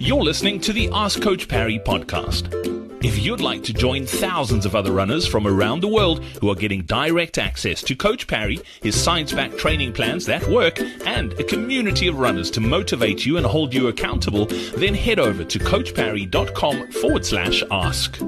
You're listening to the Ask Coach Parry podcast. If you'd like to join thousands of other runners from around the world who are getting direct access to Coach Parry, his science backed training plans that work, and a community of runners to motivate you and hold you accountable, then head over to coachparry.com forward slash ask.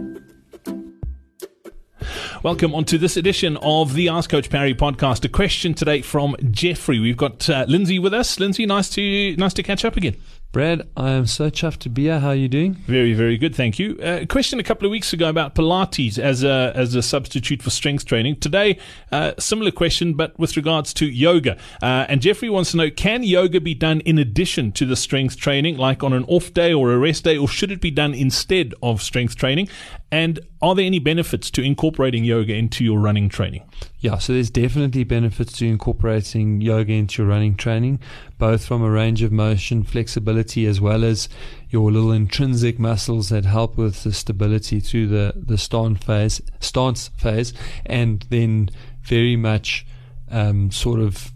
Welcome on to this edition of the Ask Coach Parry podcast. A question today from Jeffrey. We've got uh, Lindsey with us. Lindsey, nice to nice to catch up again. Brad, I am so chuffed to be here. How are you doing? Very, very good, thank you. Uh, question a couple of weeks ago about Pilates as a as a substitute for strength training. Today, uh, similar question, but with regards to yoga. Uh, and Jeffrey wants to know: Can yoga be done in addition to the strength training, like on an off day or a rest day, or should it be done instead of strength training? And are there any benefits to incorporating yoga into your running training? Yeah, so there's definitely benefits to incorporating yoga into your running training, both from a range of motion, flexibility, as well as your little intrinsic muscles that help with the stability through the, the stance phase, stance phase, and then very much um, sort of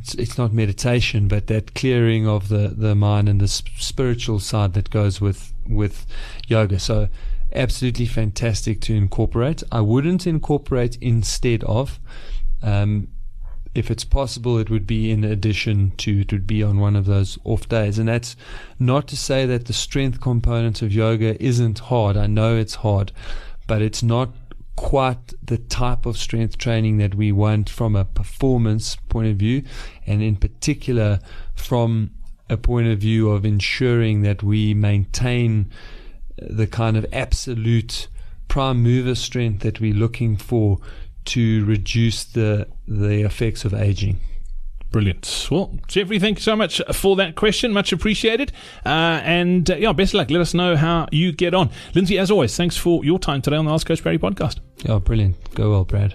it's, it's, not meditation, but that clearing of the, the mind and the spiritual side that goes with with yoga. So absolutely fantastic to incorporate. I wouldn't incorporate instead of. Um, if it's possible, it would be in addition to, it would be on one of those off days. And that's not to say that the strength component of yoga isn't hard. I know it's hard, but it's not quite the type of strength training that we want from a performance point of view, and in particular from a point of view of ensuring that we maintain the kind of absolute prime mover strength that we're looking for to reduce the the effects of aging. Brilliant. Well, Jeffrey, thank you so much for that question. Much appreciated. Uh, and uh, yeah, best of luck. Let us know how you get on. Lindsey, as always, thanks for your time today on the Ask Coach Parry podcast. Yeah, brilliant. Go well, Brad.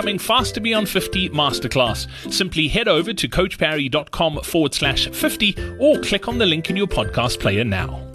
upcoming Faster Beyond 50 masterclass. Simply head over to coachparry.com forward slash 50 or click on the link in your podcast player now.